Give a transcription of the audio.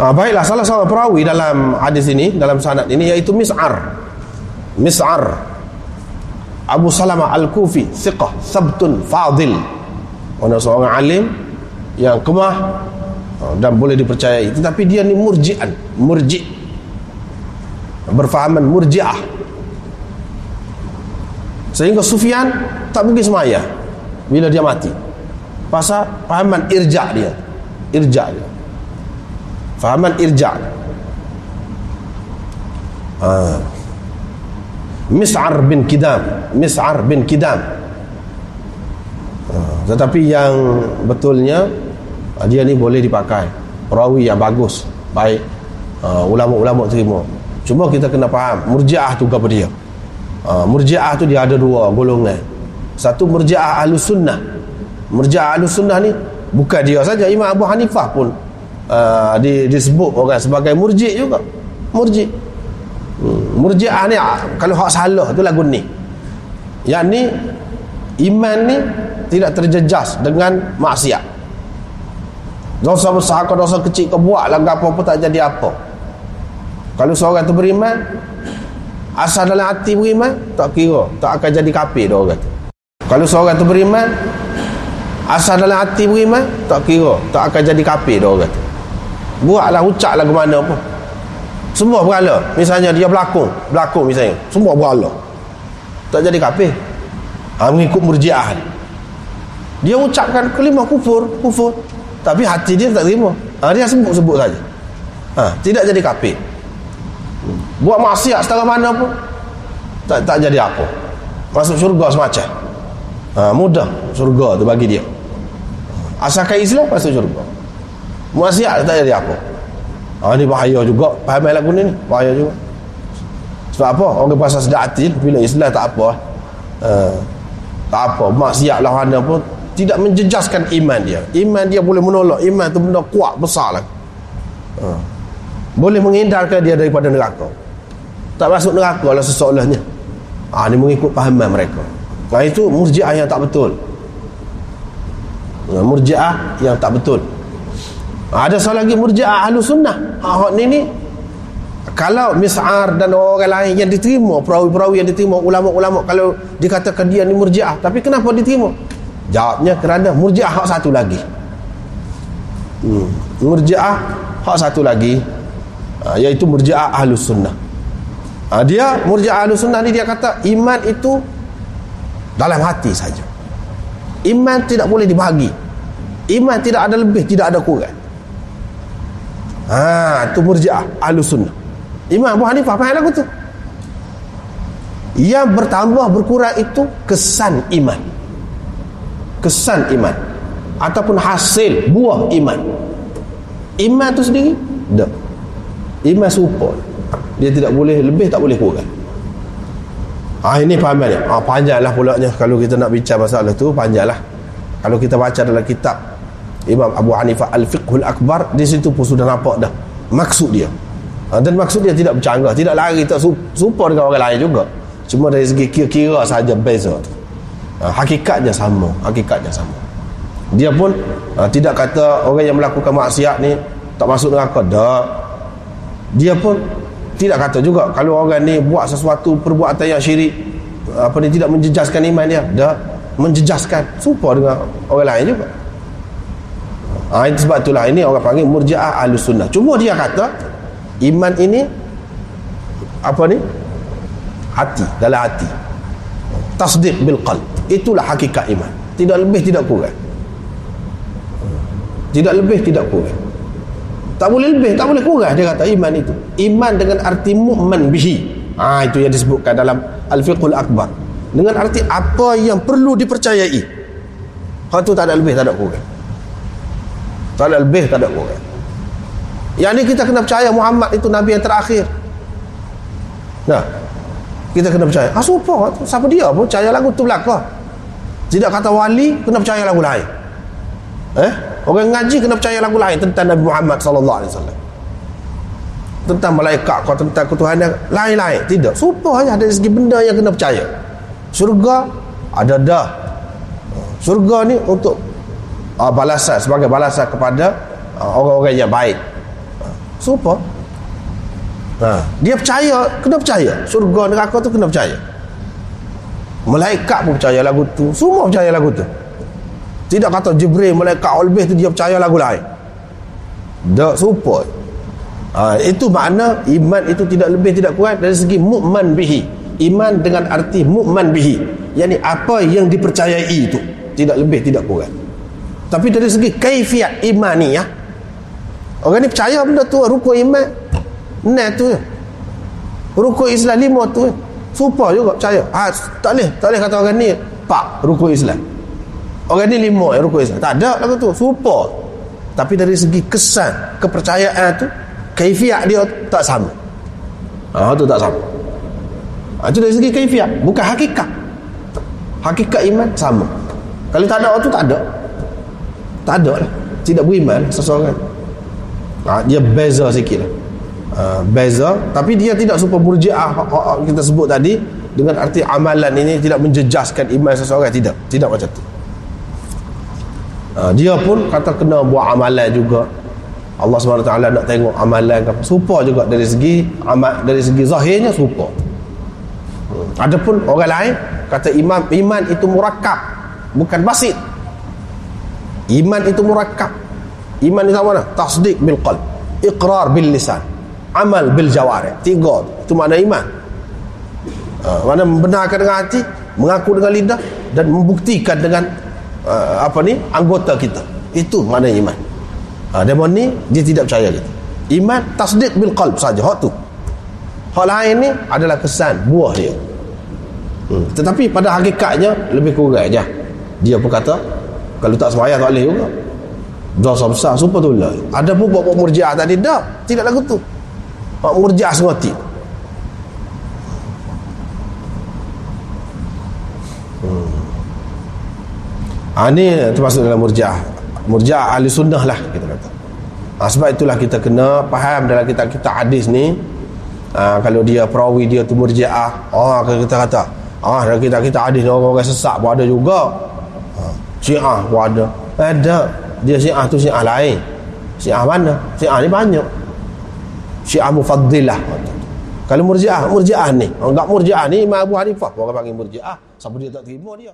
Ah, baiklah salah seorang perawi dalam hadis ini dalam sanad ini iaitu Mis'ar. Mis'ar. Abu Salamah Al-Kufi thiqah sabtun fadil. Orang seorang alim yang kemah ah, dan boleh dipercayai. Tetapi dia ni murji'an, murji' berfahaman murji'ah. Sehingga Sufyan tak pergi semaya bila dia mati. Pasal fahaman irja' dia. Irja' dia fahaman irja? Ha. Mis'ar bin Kidam. Mis'ar bin Kidam. Ha. tetapi yang betulnya ha, dia ni boleh dipakai. Perawi yang bagus baik. Ha, ulama-ulama terima. Cuma kita kena faham murjiah tu apa dia? Ha, murjiah tu dia ada dua golongan. Satu murjiah ahlu sunnah. Murjiah ahlu sunnah ni bukan dia saja Imam Abu Hanifah pun uh, di, disebut orang sebagai murji juga. Murji hmm. murjiah ni ah, kalau hak salah tu lagu ni. Yang ni iman ni tidak terjejas dengan maksiat. Dosa besar ke dosa kecil ke buat lah apa-apa tak jadi apa. Kalau seorang tu beriman asal dalam hati beriman tak kira tak akan jadi kafir dia orang tu kalau seorang tu beriman asal dalam hati beriman tak kira tak akan jadi kafir dia orang tu buatlah ucaplah ke mana pun. Semua berhala. Misalnya dia berlakon. Berlakon misalnya. Semua berhala. Tak jadi kafir ha, mengikut murjiah dia ucapkan kelima kufur kufur. Tapi hati dia tak terima. Ha, dia sebut-sebut saja. Ha, tidak jadi kafir buat maksiat setara mana pun. Tak tak jadi apa. Masuk syurga semacam. Ha, mudah. Syurga tu bagi dia. Asalkan Islam masuk syurga Maksiat tak jadi apa. Ah ni bahaya juga. Faham lagu ni ni? Bahaya juga. Sebab apa? Orang pasal sedap hati Bila Islam tak apa uh, Tak apa. Maksiat lah mana pun Tidak menjejaskan iman dia. Iman dia boleh menolak. Iman tu benda kuat besar lah. Uh, Boleh menghindarkan dia daripada neraka. Tak masuk neraka lah seseolahnya Ah ni mengikut pahaman mereka. Nah itu murjiah yang tak betul. Murjiah yang tak betul ada seorang lagi murjiah ahlu sunnah. Ah, ni ni kalau mis'ar dan orang lain yang diterima perawi-perawi yang diterima ulama-ulama kalau dikatakan dia ni murjiah tapi kenapa diterima? Jawabnya kerana murjiah hak satu lagi. Hmm. murjiah hak satu lagi ha, iaitu murjiah ahlu sunnah. Ha, dia murjiah ahlu sunnah ni dia kata iman itu dalam hati saja. Iman tidak boleh dibagi iman tidak ada lebih tidak ada kurang Ha, tu murjiah ahlu sunnah. Imam Abu Hanifah faham lagu tu. Yang bertambah berkurang itu kesan iman. Kesan iman. Ataupun hasil buah iman. Iman tu sendiri? Tak. Iman support. Dia tidak boleh lebih, tak boleh kurang. Ah ini faham ni. Ah panjanglah pulaknya kalau kita nak bincang masalah tu panjanglah. Kalau kita baca dalam kitab Imam Abu Hanifah Al-Fiqhul Akbar di situ pun sudah nampak dah maksud dia. Ha, dan maksud dia tidak bercanggah tidak lari tak serupa dengan orang lain juga. Cuma dari segi kira-kira saja beza ha, hakikatnya sama hakikatnya sama. Dia pun ha, tidak kata orang yang melakukan maksiat ni tak masuk neraka. Dah. Dia pun tidak kata juga kalau orang ni buat sesuatu perbuatan yang syirik apa ni tidak menjejaskan iman dia. Dah. Menjejaskan serupa dengan orang lain juga Ha, sebab itulah ini orang panggil murjiah ahlu sunnah. Cuma dia kata iman ini apa ni? Hati, dalam hati. Tasdiq bil qalb. Itulah hakikat iman. Tidak lebih tidak kurang. Tidak lebih tidak kurang. Tak boleh lebih, tak boleh kurang dia kata iman itu. Iman dengan arti mu'man bihi. Ha, itu yang disebutkan dalam Al-Fiqhul Akbar. Dengan arti apa yang perlu dipercayai. Hal itu tak ada lebih, tak ada kurang. Tak ada lebih, tak ada kurang. Yang ni kita kena percaya Muhammad itu Nabi yang terakhir. Nah, kita kena percaya. Ah, siapa? Siapa dia pun percaya lagu tu belakang. Tidak kata wali, kena percaya lagu lain. Eh? Orang ngaji kena percaya lagu lain tentang Nabi Muhammad sallallahu alaihi wasallam. Tentang malaikat kau tentang ketuhanan lain-lain. Tidak. Supa aja ada segi benda yang kena percaya. Surga ada dah. Surga ni untuk uh, balasan sebagai balasan kepada uh, orang-orang yang baik Super. Ha, dia percaya, kena percaya. Surga neraka tu kena percaya. Malaikat pun percaya lagu tu. Semua percaya lagu tu. Tidak kata Jibril, malaikat lebih tu dia percaya lagu lain. Tak support. Ha, itu makna iman itu tidak lebih tidak kurang dari segi mukman bihi. Iman dengan arti mukman bihi. Yani apa yang dipercayai itu tidak lebih tidak kurang. Tapi dari segi kaifiat imani ya. Orang ni percaya benda tu rukun iman. Nah tu. Rukun Islam lima tu. Supa juga percaya. Ha, tak boleh, tak boleh kata orang ni pak rukun Islam. Orang ni lima yang rukun Islam. Tak ada lagu tu. Supa. Tapi dari segi kesan, kepercayaan tu, kaifiat dia tak sama. Ha, tu tak sama. Ha, itu dari segi kaifiat. Bukan hakikat. Hakikat iman sama. Kalau tak ada tu tak ada. Tak ada lah. Tidak beriman seseorang ha, dia beza sikit lah. Ha, beza tapi dia tidak super burjiah ha, ha, kita sebut tadi dengan arti amalan ini tidak menjejaskan iman seseorang tidak. Tidak macam tu. Ha, dia pun kata kena buat amalan juga. Allah SWT nak tengok amalan apa. Supa juga dari segi amal dari segi zahirnya supa hmm. adapun orang lain kata iman iman itu murakab bukan basit iman itu murakab Iman sama mana? Tasdik bil qalb, iqrar bil lisan, amal bil jawarih. Tiga itu makna iman. Uh, mana membenarkan dengan hati, mengaku dengan lidah dan membuktikan dengan uh, apa ni? anggota kita. Itu makna iman. Uh, demon ni dia tidak percaya gitu. Iman tasdik bil qalb saja hak tu. Hak lain ni adalah kesan buah dia. Hmm. Tetapi pada hakikatnya lebih kurang aja. Dia pun kata kalau tak sembahyang tak boleh juga. Dosa besar super tu lah. Ada pun buat-buat murjiah tadi tak tidak lagu tu. Buat murjiah sengoti hmm. ha, ni termasuk dalam murjiah. Murjiah ahli sunnah lah kita kata. Ha, sebab itulah kita kena faham dalam kitab-kitab hadis ni ha, kalau dia perawi dia tu murjiah oh, kita kata ah dalam kitab-kitab hadis orang-orang sesak pun ada juga. Ha, syiah pun ada. Ada dia syiah tu syiah lain. Syiah mana? Syiah ni banyak. Syiah mufaddilah kalau murjiah murjiah ni. Enggak murjiah ni Imam Abu Hanifah orang panggil murjiah. Siapa dia tak terima dia